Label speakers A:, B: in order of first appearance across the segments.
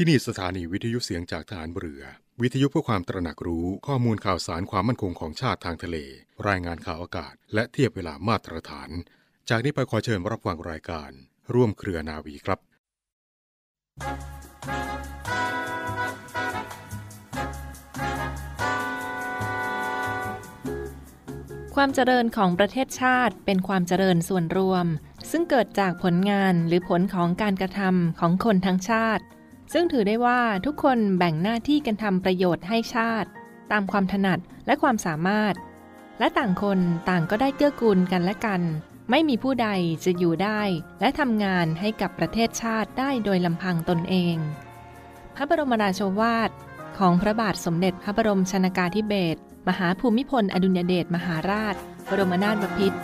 A: ที่นี่สถานีวิทยุเสียงจากฐานเรือ วิทยุเพื่อความตระหนักรู้ข้อมูลข่าวสารความมั่นคงของชาติทางทะเล รายงานข่าวอากาศ และเทียบเวลามาตรฐาน จากนี้ไปขอเชิญรับฟังรายการ ร่วมเครือนาวีครับ
B: ความเจริญของประเทศชาติเป็นความเจริญส่วนรวม ซึ่งเกิดจากผลงานหรือผลของการกระทำของคนทั้งชาติ ซึ่งถือได้ว่าทุกคนแบ่งหน้าที่กันทำประโยชน์ให้ชาติ ตามความถนัดและความสามารถ และต่างคนต่างก็ได้เกื้อกูลกันและกัน ไม่มีผู้ใดจะอยู่ได้ และทำงานให้กับประเทศชาติได้โดยลำพังตนเอง พระบรมราโชวาทของพระบาทสมเด็จพระบรมชนากาธิเบศรมหาภูมิพลอดุลยเดชมหาราช บรมนาถบพิตร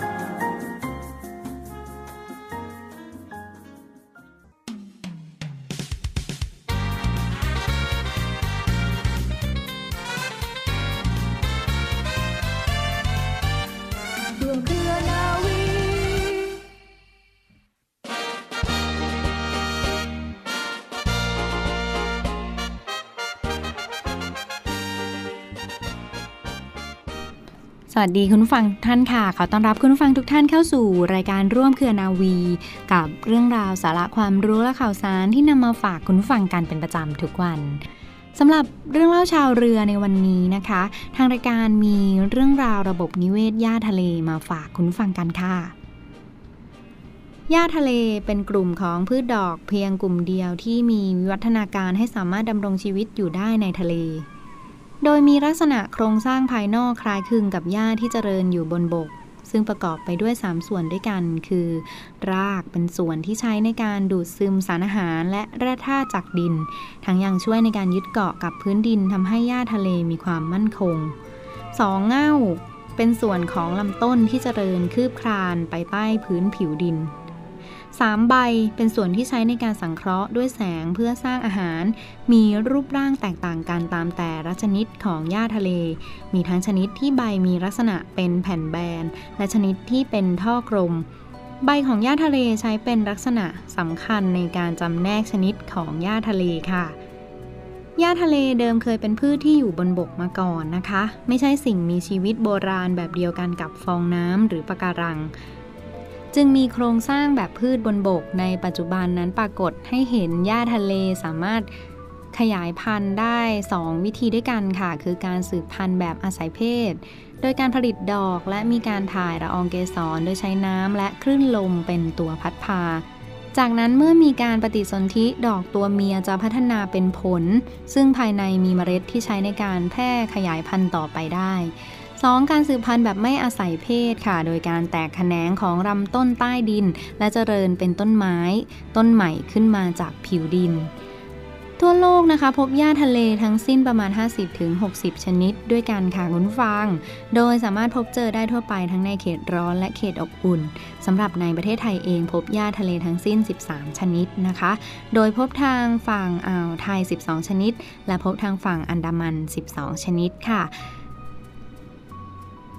C: วั
D: สดีคุณผู้ฟังท่านค่ะ ขอต้อนรับคุณผู้ฟังทุกท่านเข้าสู่รายการร่วมเครือนาวี กับเรื่องราวสาระความรู้และข่าวสารที่นำมาฝากคุณผู้ฟังกันเป็นประจำทุกวันสำหรับเรื่องเล่าชาวเรือในวันนี้นะคะ ทางรายการมีเรื่องราวระบบนิเวศหญ้าทะเลมาฝากคุณผู้ฟังกันค่ะหญ้าทะเลเป็นกลุ่มของพืชดอกเพียงกลุ่มเดียวที่มีวิวัฒนาการให้สามารถดำรงชีวิตอยู่ได้ในทะเล โดยมีลักษณะโครงสร้างภายนอกคล้ายคลึงกับหญ้าที่เจริญอยู่บนบก ซึ่งประกอบไปด้วย 3 ส่วนด้วยกัน คือ รากเป็นส่วนที่ใช้ในการดูดซึมสารอาหารและแร่ธาตุจากดิน ทั้งยังช่วยในการยึดเกาะกับพื้นดินทำให้หญ้าทะเลมีความมั่นคง 2. เง่าเป็นส่วนของลำต้นที่เจริญคืบคลานไปใต้พื้นผิวดิน 3 ใบเป็นส่วนที่ใช้ในการสังเคราะห์ด้วยแสงเพื่อสร้างอาหาร มีรูปร่างแตกต่างกันตามแต่ละชนิดของหญ้าทะเล มีทั้งชนิดที่ใบมีลักษณะเป็นแผ่นแบน และชนิดที่เป็นท่อกลมใบของหญ้าทะเลใช้เป็นลักษณะสำคัญในการจำแนกชนิดของหญ้าทะเลค่ะหญ้าทะเลเดิมเคยเป็นพืชที่อยู่บนบกมาก่อนนะคะ ไม่ใช่สิ่งมีชีวิตโบราณแบบเดียวกันกับฟองน้ำหรือปะการัง จึงมีโครงสร้างแบบพืชบนบกในปัจจุบันนั้นปรากฏให้เห็นหญ้าทะเลสามารถขยายพันธุ์ได้ 2 วิธีด้วยกันค่ะ คือการสืบพันธุ์แบบอาศัยเพศ โดยการผลิตดอกและมีการถ่ายละอองเกสร โดยใช้น้ำและคลื่นลมเป็นตัวพัดพา จากนั้นเมื่อมีการปฏิสนธิดอกตัวเมียจะพัฒนาเป็นผล ซึ่งภายในมีเมล็ดที่ใช้ในการแพร่ขยายพันธุ์ต่อไปได้ 2. การสืบพันธุ์แบบไม่อาศัยเพศค่ะ โดยการแตกแขนงของลำต้นใต้ดิน และเจริญเป็นต้นไม้ ต้นใหม่ขึ้นมาจากผิวดิน ทั่วโลกนะคะ พบหญ้าทะเลทั้งสิ้นประมาณ 50-60 ชนิด ด้วยกันค่ะคุณฟัง โดยสามารถพบเจอได้ทั่วไปทั้งในเขตร้อนและเขตอบอุ่นสำหรับในประเทศไทยเองพบหญ้าทะเลทั้งสิ้น 13 ชนิดนะคะ โดยพบทางฝั่งอ่าวไทย 12 ชนิด และพบทางฝั่งอันดามัน 12 ชนิดค่ะ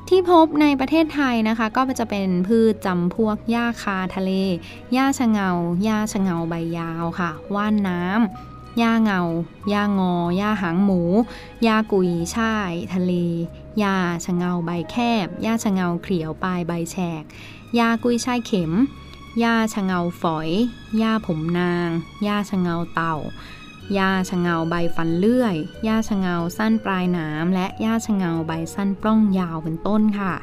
D: ที่พบในประเทศไทยนะคะ ก็จะเป็นพืชจำพวกหญ้าคาทะเลหญ้าชะเงาหญ้าชะเงาใบยาวค่ะ ว่านน้ำหญ้าเงาหญ้างอหญ้าหางหมูหญ้ากุยช่าย ทะเลหญ้าชะเงาใบแคบหญ้าชะเงาเขียวปลายใบแฉกหญ้ากุยช่ายเข็มหญ้าชะเงาฝอยหญ้าผมนางหญ้าชะเงาเต่า หญ้าชะเงาใบฟันเลื่อย หญ้าชะเงาสั้นปลายหนามและหญ้าชะเงาใบสั้นปล้องยาวเป็นต้นค่ะ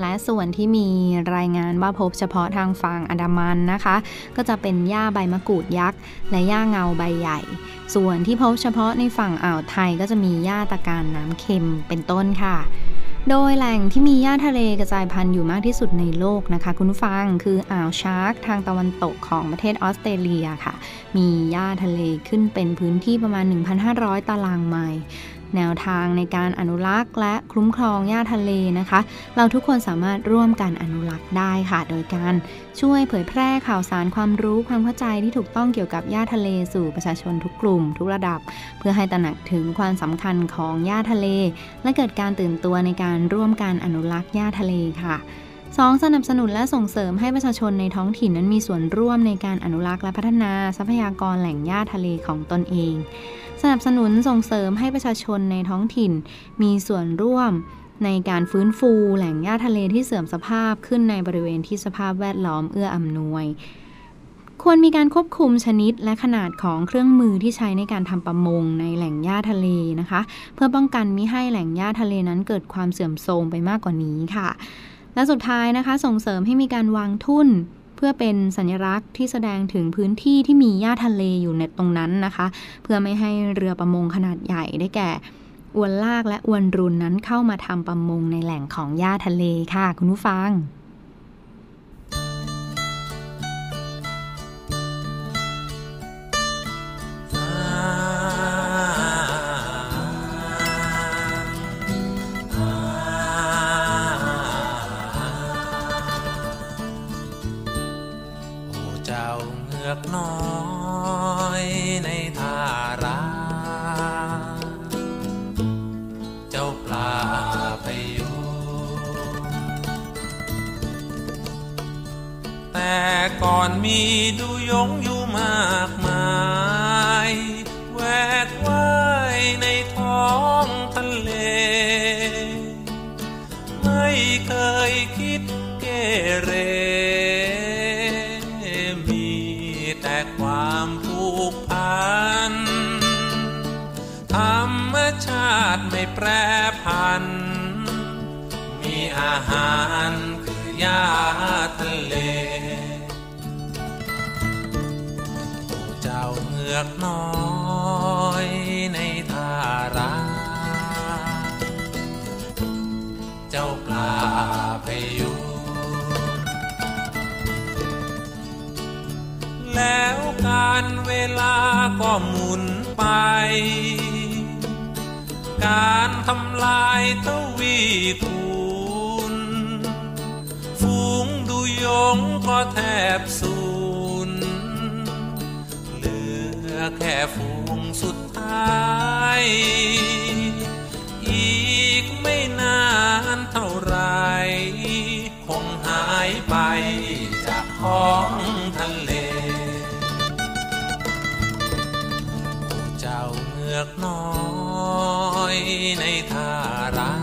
D: และส่วนที่มีรายงานว่าพบเฉพาะทางฝั่งอันดามันนะคะ ก็จะเป็นหญ้าใบมะกรูดยักษ์และหญ้าเงาใบใหญ่ ส่วนที่พบเฉพาะในฝั่งอ่าวไทยก็จะมีหญ้าตะการน้ำเค็มเป็นต้นค่ะ โดยแหล่งที่มีหญ้าทะเลกระจายพันธุ์อยู่มากที่สุดในโลกนะคะ คุณฟังคืออ่าวชาร์กทางตะวันตกของประเทศออสเตรเลียค่ะ มีหญ้าทะเลขึ้นเป็นพื้นที่ประมาณ 1,500 ตารางไมล์ แนวทางในการอนุรักษ์ และคุ้มครองหญ้าทะเลนะคะ เราทุกคนสามารถร่วมกันอนุรักษ์ได้ค่ะ โดยการช่วยเผยแพร่ข่าวสารความรู้ความเข้าใจที่ถูกต้องเกี่ยวกับหญ้าทะเลสู่ประชาชนทุกกลุ่ม ทุกระดับ เพื่อให้ตระหนักถึงความสำคัญของหญ้าทะเล และเกิดการตื่นตัวในการร่วมกันอนุรักษ์หญ้าทะเลค่ะ 2. สนับสนุนและส่งเสริมให้ประชาชนในท้องถิ่นนั้นมีส่วนร่วมในการอนุรักษ์และพัฒนาทรัพยากรแหล่งหญ้าทะเลของตนเอง สนับสนุนส่งเสริมให้ประชาชนในท้องถิ่น มีส่วนร่วมในการฟื้นฟูแหล่งหญ้าทะเลที่เสื่อมสภาพขึ้นในบริเวณที่สภาพแวดล้อมเอื้ออำนวย ควรมีการควบคุมชนิดและขนาดของเครื่องมือที่ใช้ในการทำประมงในแหล่งหญ้าทะเลนะคะ เพื่อป้องกันมิให้แหล่งหญ้าทะเลนั้นเกิดความเสื่อมโทรมไปมากกว่านี้ค่ะและสุดท้ายนะคะส่งเสริมให้มีการวางทุ่น เพื่อเป็นสัญลักษณ์ที่แสดงถึงพื้นที่ที่มีหญ้าทะเลอยู่ในตรงนั้นนะคะ เพื่อไม่ให้เรือประมงขนาดใหญ่ได้แก่อวนลากและอวนรุนนั้นเข้ามาทำประมงในแหล่งของหญ้าทะเลค่ะ คุณผู้ฟัง
C: ไป การทำลายทวีคูณฝูงดูยงก็แทบสูญเหลือแค่ฝูงสุดท้าย อีกไม่นานเท่าไร คงหายไปจากท้อง อกน้อยในทารา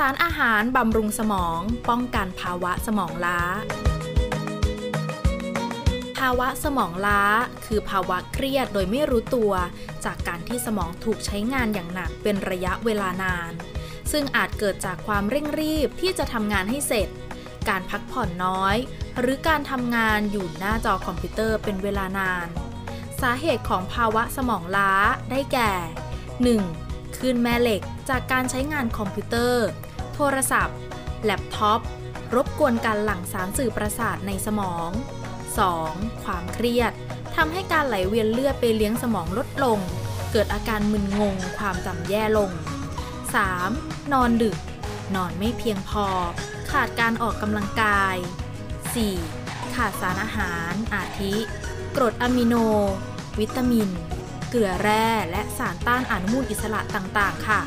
E: สารอาหารบำรุงสมอง ป้องกันภาวะสมองล้า ภาวะสมองล้า คือภาวะเครียดโดยไม่รู้ตัว จากการที่สมองถูกใช้งานอย่างหนักเป็นระยะเวลานาน ซึ่งอาจเกิดจากความเร่งรีบที่จะทำงานให้เสร็จ การพักผ่อนน้อย หรือการทำงานอยู่หน้าจอคอมพิวเตอร์เป็นเวลานาน สาเหตุของภาวะสมองล้าได้แก่ 1. คลื่นแม่เหล็กจากการใช้งานคอมพิวเตอร์ โทรศัพท์ แล็ปท็อป รบกวนการหลั่งสารสื่อประสาทในสมอง 2. ความเครียดทำให้การไหลเวียนเลือดไปเลี้ยงสมองลดลง เกิดอาการมึนงง ความจำแย่ลง 3. นอนดึก นอนไม่เพียงพอ ขาดการออกกำลังกาย 4. ขาดสารอาหาร อาทิ กรดอะมิโน วิตามิน เกลือแร่ และสารต้านอนุมูลอิสระต่าง ๆ ค่ะ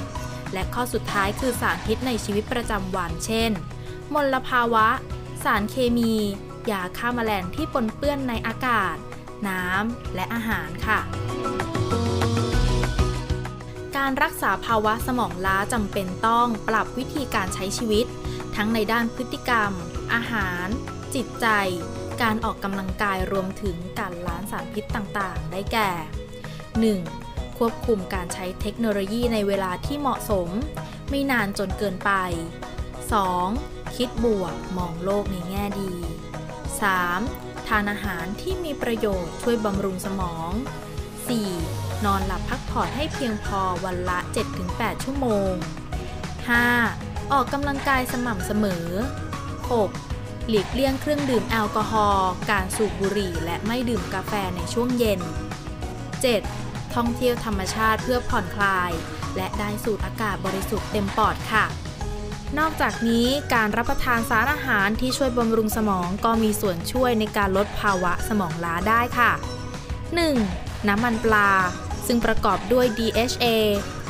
E: และข้อสุดท้ายคือสารพิษในชีวิตประจำวัน เช่น มลภาวะ สารเคมี ยาฆ่าแมลงที่ปนเปื้อนในอากาศ น้ำ และอาหารค่ะ การรักษาภาวะสมองล้าจำเป็นต้องปรับวิธีการใช้ชีวิต ทั้งในด้านพฤติกรรม อาหาร จิตใจ การออกกำลังกายรวมถึงการล้างสารพิษต่างๆ ได้แก่ 1. ควบคุมการใช้เทคโนโลยีในเวลาที่เหมาะสม ไม่นานจนเกินไป 2. คิดบวกมองโลกในแง่ดี 3. ทานอาหารที่มีประโยชน์ช่วยบำรุงสมอง 4. นอนหลับพักผ่อนให้เพียงพอวันละ 7-8 ชั่วโมง 5. ออกกำลังกายสม่ำเสมอ 6. หลีกเลี่ยงเครื่องดื่มแอลกอฮอล์ การสูบบุหรี่ และไม่ดื่มกาแฟในช่วงเย็น 7. ท่องเที่ยวธรรมชาติเพื่อผ่อนคลาย และได้สูดอากาศบริสุทธิ์เต็มปอดค่ะ นอกจากนี้การรับประทานสารอาหารที่ช่วยบำรุงสมองก็มีส่วนช่วยในการลดภาวะสมองล้าได้ค่ะ 1. น้ำมันปลา ซึ่งประกอบด้วย DHA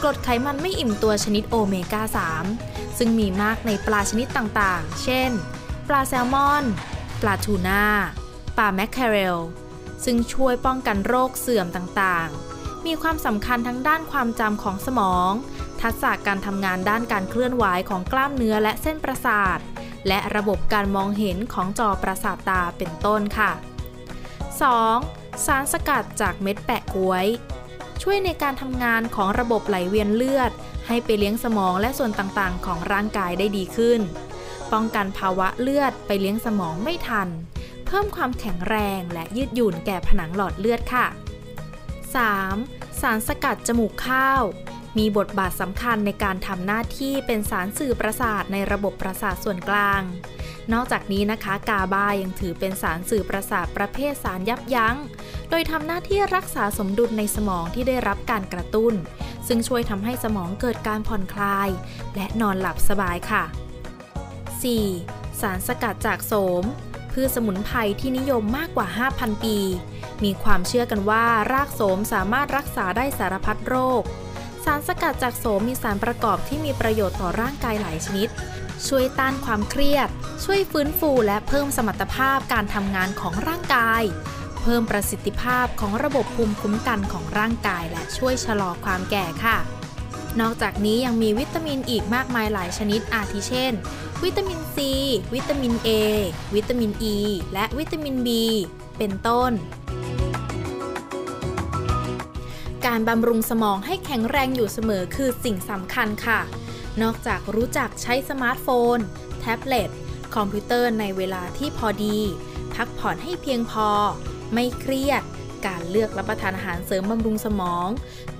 E: กรดไขมันไม่อิ่มตัวชนิดโอเมก้า 3 ซึ่งมีมากในปลาชนิดต่างๆ เช่น ปลาแซลมอน ปลาทูน่า ปลาแมคเคเรล ซึ่งช่วยป้องกันโรคเสื่อมต่างๆ มีความสำคัญทั้งด้านความจำของสมอง ทักษะการทำงานด้านการเคลื่อนไหวของกล้ามเนื้อและเส้นประสาท และระบบการมองเห็นของจอประสาทตาเป็นต้นค่ะ 2. สารสกัดจากเม็ดแปะก๊วย ช่วยในการทำงานของระบบไหลเวียนเลือด ให้ไปเลี้ยงสมองและส่วนต่างๆ ของร่างกายได้ดีขึ้น ป้องกันภาวะเลือดไปเลี้ยงสมองไม่ทัน เพิ่มความแข็งแรงและยืดหยุ่นแก่ผนังหลอดเลือดค่ะ 3. สารสกัดจมูกข้าว มีบทบาทสำคัญในการทำหน้าที่เป็นสารสื่อประสาทในระบบประสาทส่วนกลาง นอกจากนี้นะคะ กาบายังถือเป็นสารสื่อประสาทประเภทสารยับยัง้ง โดยทำหน้าที่รักษาสมดุลในสมองที่ได้รับการกระตุ้น ซึ่งช่วยทำให้สมองเกิดการผ่อนคลาย และนอนหลับสบายค่ะ 4. สารสกัดจากโสม พืชสมุนไพรที่นิยมมากกว่า 5,000 ปี มีความเชื่อกันว่ารากโสมสามารถรักษาได้สารพัดโรค สารสกัดจากโสมมีสารประกอบที่มีประโยชน์ต่อร่างกายหลายชนิด ช่วยต้านความเครียด ช่วยฟื้นฟูและเพิ่มสมรรถภาพการทำงานของร่างกาย เพิ่มประสิทธิภาพของระบบภูมิคุ้มกันของร่างกาย และช่วยชะลอความแก่ค่ะนอกจากนี้ยังมีวิตามินอีกมากมายหลายชนิดอาทิเช่น วิตามินซี วิตามิน A วิตามิน E และวิตามิน B เป็นต้น การบำรุงสมองให้แข็งแรงอยู่เสมอคือสิ่งสำคัญค่ะ นอกจากรู้จักใช้สมาร์ทโฟน แท็บเล็ต คอมพิวเตอร์ในเวลาที่พอดี พักผ่อนให้เพียงพอ ไม่เครียด การเลือกรับประทานอาหารเสริมบำรุงสมอง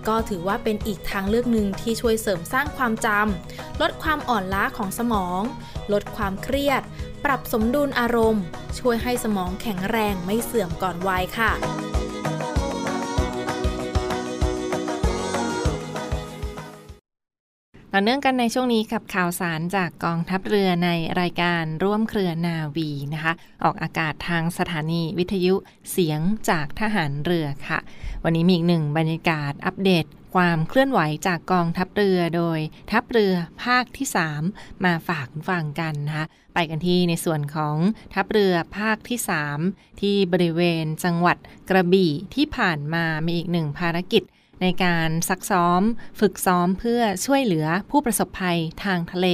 E: ก็ถือว่าเป็นอีกทางเลือกหนึ่งที่ช่วยเสริมสร้างความจำลดความอ่อนล้าของสมอง ลดความเครียด ปรับสมดุลอารมณ์ ช่วยให้สมองแข็งแรงไม่เสื่อมก่อนวัยค่ะ
B: ต่อเนื่องกันในช่วงนี้กับข่าวสารจากกองทัพเรือในรายการร่วมเครือนาวีนะคะ ออกอากาศทางสถานีวิทยุเสียงจากทหารเรือค่ะ วันนี้มีอีกหนึ่งบรรยากาศอัปเดตความเคลื่อนไหวจากกองทัพเรือโดยทัพเรือภาคที่ 3 มาฝากคุณฟังกันนะคะไปกันที่ในส่วนของทัพเรือภาคที่ 3 ที่บริเวณจังหวัดกระบี่ที่ผ่านมามีอีกหนึ่งภารกิจ ในการซักซ้อม ฝึกซ้อมเพื่อช่วยเหลือผู้ประสบภัยทางทะเล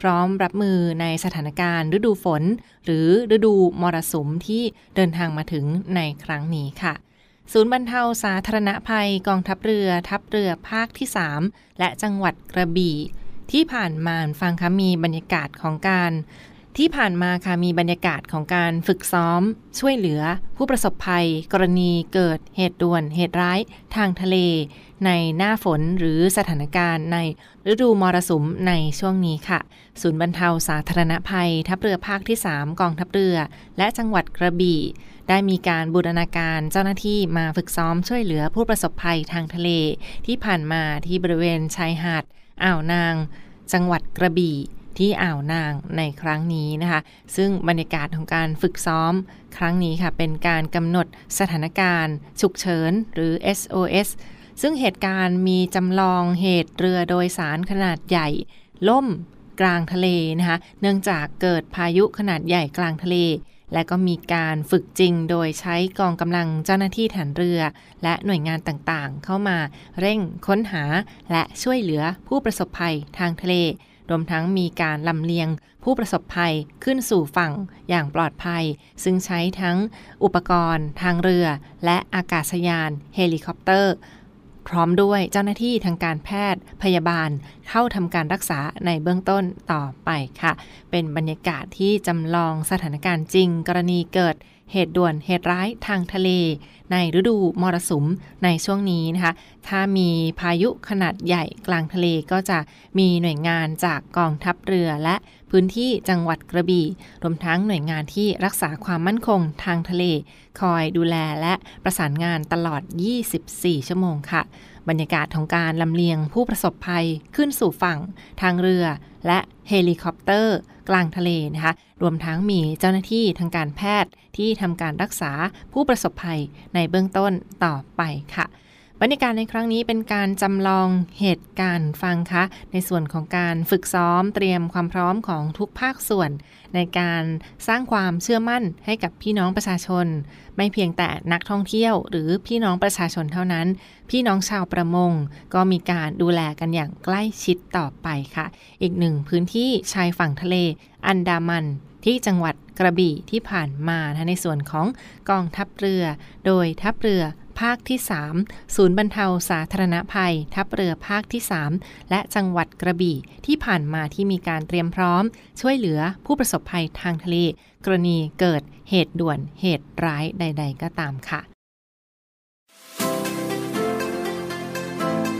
B: พร้อมรับมือในสถานการณ์ฤดูฝน หรือฤดูมรสุมที่เดินทางมาถึงในครั้งนี้ค่ะศูนย์บรรเทาสาธารณภัยกองทัพเรือ ทัพเรือภาคที่ 3 และจังหวัดกระบี่ ที่ผ่านมาฟังคะมีบรรยากาศของการ ที่ผ่านมาค่ะมีบรรยากาศของการฝึกซ้อม ช่วยเหลือ ผู้ประสบภัย กรณีเกิดเหตุด่วน เหตุร้าย ทางทะเล ในหน้าฝนหรือสถานการณ์ในฤดูมรสุมในช่วงนี้ค่ะ ศูนย์บรรเทาสาธารณภัย ทัพเรือภาคที่ 3 กองทัพเรือ และจังหวัดกระบี่ ได้มีการบูรณาการเจ้าหน้าที่มาฝึกซ้อมช่วยเหลือผู้ประสบภัยทางทะเล ที่ผ่านมาที่บริเวณชายหาดอ่าวนาง จังหวัดกระบี่ ที่อ่าวนางในครั้งนี้นะคะ ซึ่งบรรยากาศของการฝึกซ้อมครั้งนี้ค่ะ เป็นการกำหนดสถานการณ์ฉุกเฉินหรือ SOS ซึ่งเหตุการณ์มีจำลองเหตุเรือโดยสารขนาดใหญ่ ล่มกลางทะเลนะคะ เนื่องจากเกิดพายุขนาดใหญ่กลางทะเล และก็มีการฝึกจริงโดยใช้กองกำลังเจ้าหน้าที่ฐานเรือ และหน่วยงานต่างๆ เข้ามาเร่งค้นหาและช่วยเหลือผู้ประสบภัยทางทะเล รวมทั้งมีการลำเลียงผู้ประสบภัยขึ้นสู่ฝั่งอย่างปลอดภัย ซึ่งใช้ทั้งอุปกรณ์ ทางเรือ และอากาศยาน เฮลิคอปเตอร์ พร้อมด้วยเจ้าหน้าที่ทางการแพทย์พยาบาลเข้าทำการรักษาในเบื้องต้นต่อไปค่ะ เป็นบรรยากาศที่จำลองสถานการณ์จริงกรณีเกิด เหตุด่วนเหตุร้ายทางทะเล ในฤดูมรสุมในช่วงนี้นะคะ ถ้ามีพายุขนาดใหญ่กลางทะเลก็จะมีหน่วยงานจากกองทัพเรือและพื้นที่จังหวัดกระบี่ รวมทั้งหน่วยงานที่รักษาความมั่นคงทางทะเล คอยดูแลและประสานงานตลอด 24 ชั่วโมงค่ะ บรรยากาศของการลำเลียงผู้ประสบภัยขึ้นสู่ฝั่งทางเรือและเฮลิคอปเตอร์ กลางทะเลนะคะ รวมทั้งมีเจ้าหน้าที่ทางการแพทย์ที่ทำการรักษาผู้ประสบภัยในเบื้องต้นต่อไปค่ะ รรยากาศในครั้งนี้เป็นการจำลองเหตุการณ์ฟังคะ ในส่วนของการฝึกซ้อมเตรียมความพร้อมของทุกภาคส่วน ในการสร้างความเชื่อมั่นให้กับพี่น้องประชาชน ไม่เพียงแต่นักท่องเที่ยว หรือพี่น้องประชาชนเท่านั้น พี่น้องชาวประมง ก็มีการดูแลกันอย่างใกล้ชิดต่อไปค่ะ อีกหนึ่งพื้นที่ชายฝั่งทะเล อันดามันที่จังหวัดกระบี่ที่ผ่านมานะในส่วนของกองทัพเรือ โดยทัพเรือ ภาคที่ 3 ศูนย์บรรเทาสาธารณภัย ทัพเรือภาคที่ 3 และจังหวัดกระบี่ที่ผ่านมาที่มีการเตรียมพร้อม ช่วยเหลือผู้ประสบภัยทางทะเล กรณีเกิดเหตุด่วนเหตุร้ายใด ๆ ก็ตามค่ะ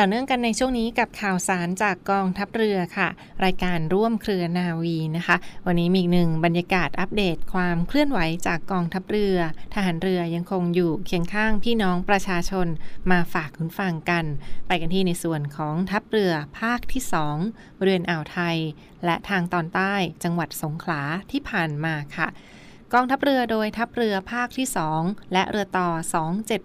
B: ต่อเนื่องกันในช่วงนี้กับข่าวสารจากกองทัพเรือค่ะ รายการร่วมเครือนาวีนะคะ วันนี้มีอีกหนึ่งบรรยากาศอัปเดตความเคลื่อนไหวจากกองทัพเรือ ทหารเรือยังคงอยู่เคียงข้างพี่น้องประชาชนมาฝากคุณฟังกัน ไปกันที่ในส่วนของทัพเรือภาคที่ 2 บริเวณอ่าวไทย และทางตอนใต้จังหวัดสงขลาที่ผ่านมาค่ะกองทัพเรือโดยทัพเรือภาคที่ 2 และเรือต่อ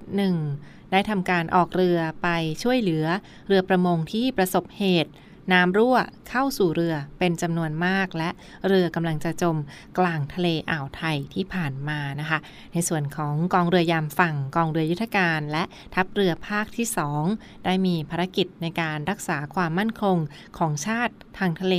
B: 271 ได้ทำการออกเรือไปช่วยเหลือเรือประมงที่ประสบเหตุ น้ำรั่วเข้าสู่เรือเป็นจำนวนมาก และเรือกำลังจะจมกลางทะเลอ่าวไทยที่ผ่านมานะคะ ในส่วนของกองเรือยามฝั่งกองเรือยุทธการ และทัพเรือภาคที่ 2 ได้มีภารกิจในการรักษาความมั่นคงของชาติทางทะเล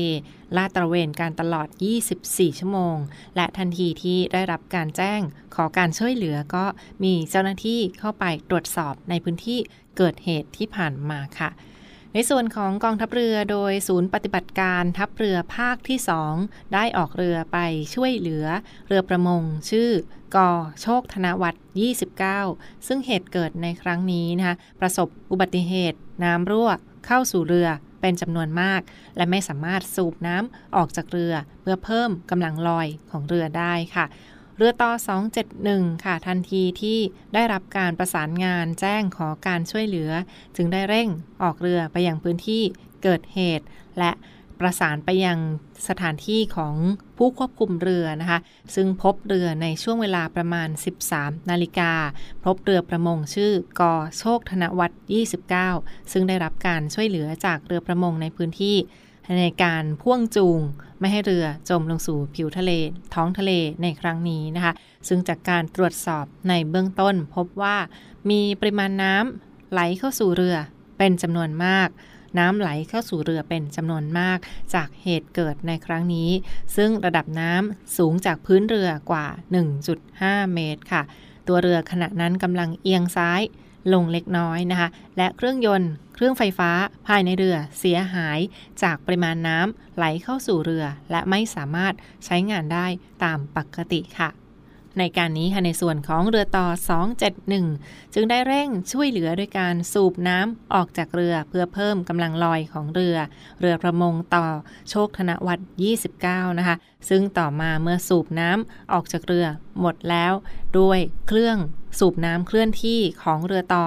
B: ลาดตระเวนการตลอด 24 ชั่วโมง และทันทีที่ได้รับการแจ้งขอการช่วยเหลือก็มีเจ้าหน้าที่เข้าไปตรวจสอบในพื้นที่เกิดเหตุที่ผ่านมาค่ะ ในส่วนของกองทัพเรือโดยศูนย์ปฏิบัติการทัพเรือภาคที่ 2 ได้ออกเรือไปช่วยเหลือ เรือประมง ชื่อกอโชคธนวัตร29 ซึ่งเหตุเกิดในครั้งนี้นะคะประสบอุบัติเหตุ น้ำรั่วเข้าสู่เรือเป็นจำนวนมาก และไม่สามารถสูบน้ำออกจากเรือ เพื่อเพิ่มกำลังลอยของเรือได้ค่ะ เรือต่อ 271 ค่ะ ทันทีที่ได้รับการประสานงานแจ้งขอการช่วยเหลือ จึงได้เร่งออกเรือไปยังพื้นที่เกิดเหตุ และประสานไปยังสถานที่ของผู้ควบคุมเรือนะคะ ซึ่งพบเรือในช่วงเวลาประมาณ 13 นาฬิกา พบเรือประมงชื่อกอโชคธนวัตร29 ซึ่งได้รับการช่วยเหลือจากเรือประมงในพื้นที่ ในการพ่วงจูง ไม่ให้เรือจมลงสู่ผิวทะเล ท้องทะเลในครั้งนี้นะคะ ซึ่งจากการตรวจสอบในเบื้องต้นพบว่ามีปริมาณน้ำไหลเข้าสู่เรือเป็นจำนวนมาก น้ำไหลเข้าสู่เรือเป็นจำนวนมาก จากเหตุเกิดในครั้งนี้ ซึ่งระดับน้ำสูงจากพื้นเรือกว่า 1.5 เมตรค่ะ ตัวเรือขณะนั้นกำลังเอียงซ้าย ลงเล็กน้อยนะคะ และเครื่องยนต์ เครื่องไฟฟ้าภายในเรือเสียหายจากปริมาณน้ำไหลเข้าสู่เรือ และไม่สามารถใช้งานได้ตามปกติค่ะ ในการนี้ค่ะในส่วนของเรือต่อ 271 จึงได้เร่งช่วยเหลือโดยการสูบน้ำออกจากเรือเพื่อเพิ่มกำลังลอยของเรือ เรือประมงต่อโชคธนวัตร29 นะคะ ซึ่งต่อมาเมื่อสูบน้ำออกจากเรือหมดแล้วด้วยเครื่อง สูบน้ำเคลื่อนที่ของเรือต่อ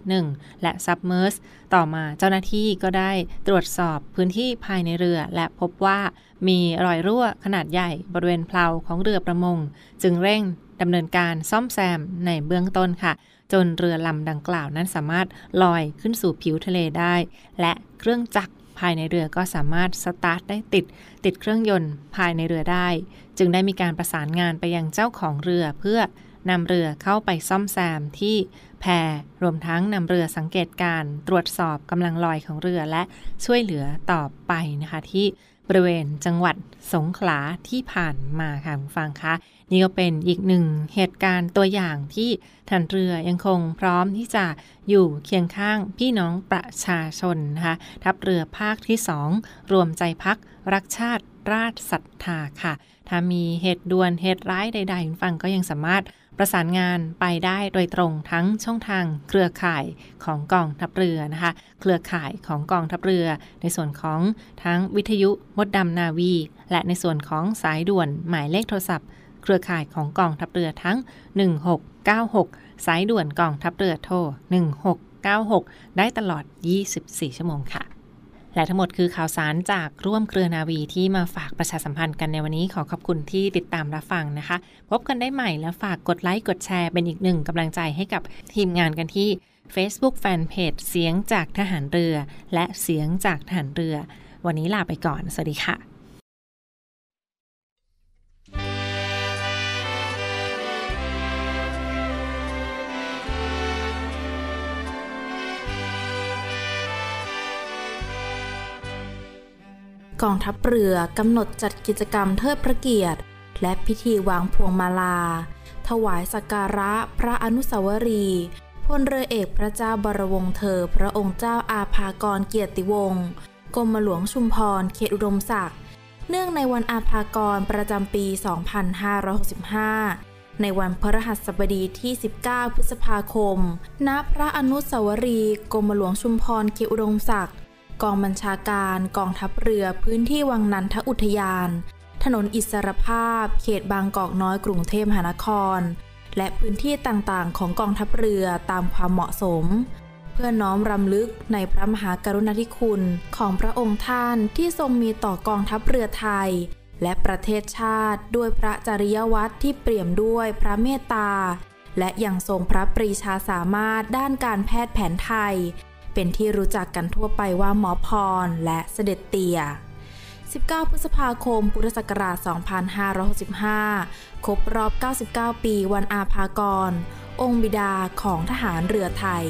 B: 271 และซับเมอร์สต่อมาเจ้าหน้าที่ก็ได้ตรวจสอบพื้นที่ภายในเรือ และพบว่ามีรอยรั่วขนาดใหญ่บริเวณเพลาของเรือประมง จึงเร่งดำเนินการซ่อมแซมในเบื้องต้นค่ะ จนเรือลำดังกล่าวนั้นสามารถลอยขึ้นสู่ผิวทะเลได้ และเครื่องจักรภายในเรือก็สามารถสตาร์ทได้ติด ติดเครื่องยนต์ภายในเรือได้ จึงได้มีการประสานงานไปยังเจ้าของเรือเพื่อ นำเรือเข้าไปซ่อมแซมที่แพรวมทั้งนำเรือสังเกตการตรวจสอบกำลังลอยของเรือและช่วยเหลือต่อไปนะคะ ที่บริเวณจังหวัดสงขลาที่ผ่านมาค่ะคุณฟังคะนี่ก็เป็นอีกหนึ่งเหตุการณ์ตัวอย่างที่ทันเรือยังคงพร้อมที่จะอยู่เคียงข้างพี่น้องประชาชนนะคะทัพเรือภาคที่ 2 รวมใจพักรักชาติ ราชศรัทธาค่ะ ถ้ามีเหตุด่วนเหตุร้ายใดๆคุณฟังก็ยังสามารถประสานงานไปได้โดยตรงทั้งช่องทางเครือข่ายของกองทัพเรือนะคะ เครือข่ายของกองทัพเรือ ในส่วนของทั้งวิทยุมดดำนาวี และในส่วนของสายด่วนหมายเลขโทรศัพท์ เครือข่ายของกองทัพเรือทั้ง 1696 สายด่วนกองทัพเรือโทร1696 ได้ตลอด 24 ชั่วโมงค่ะ และทั้งหมดคือข่าวสารจากร่วมเครือนาวีที่มาฝากประชาสัมพันธ์กันในวันนี้ขอขอบคุณที่ติดตามรับฟังนะคะ พบกันได้ใหม่และฝากกดไลค์กดแชร์เป็นอีกหนึ่งกำลังใจให้กับทีมงานกันที่ Facebook Fanpage เสียงจากทหารเรือ และเสียงจากทหารเรือ วันนี้ลาไปก่อน สวัสดีค่ะ
E: กองทัพเรือกำหนดจัดกิจกรรมเทิดพระเกียรติ และพิธีวางพวงมาลา ถวายสักการะพระอนุสาวรีย์พลเรือเอกพระเจ้าบรวงศ์เธอ พระองค์เจ้าอาภากรเกียรติวงศ์กรมหลวงชุมพรเขตอุดมศักดิ์เนื่องในวันอาภากรประจำปี 2565ในวันพฤหัสบดีที่ 19 พฤษภาคม ณ พระอนุสาวรีย์กรมหลวงชุมพรเขตอุดมศักดิ์ กองบัญชาการกองทัพเรือพื้นที่วังนันทอุทยาน ถนนอิสรภาพ เขตบางกอกน้อยกรุงเทพมหานคร และพื้นที่ต่างๆ ของกองทัพเรือตามความเหมาะสม เพื่อน้อมรำลึกในพระมหากรุณาธิคุณของพระองค์ท่านที่ทรงมีต่อกองทัพเรือไทย และประเทศชาติด้วยพระจริยวัตรที่เปี่ยมด้วยพระเมตตาและยังทรงพระปรีชาสามารถด้านการแพทย์แผนไทย เป็นที่รู้จักกันทั่วไปว่าหมอพรและเสด็จเตี่ย19 พฤษภาคม พุทธศักราช 2565 ครบรอบ 99 ปีวันอาภากร องค์บิดาของทหารเรือไทย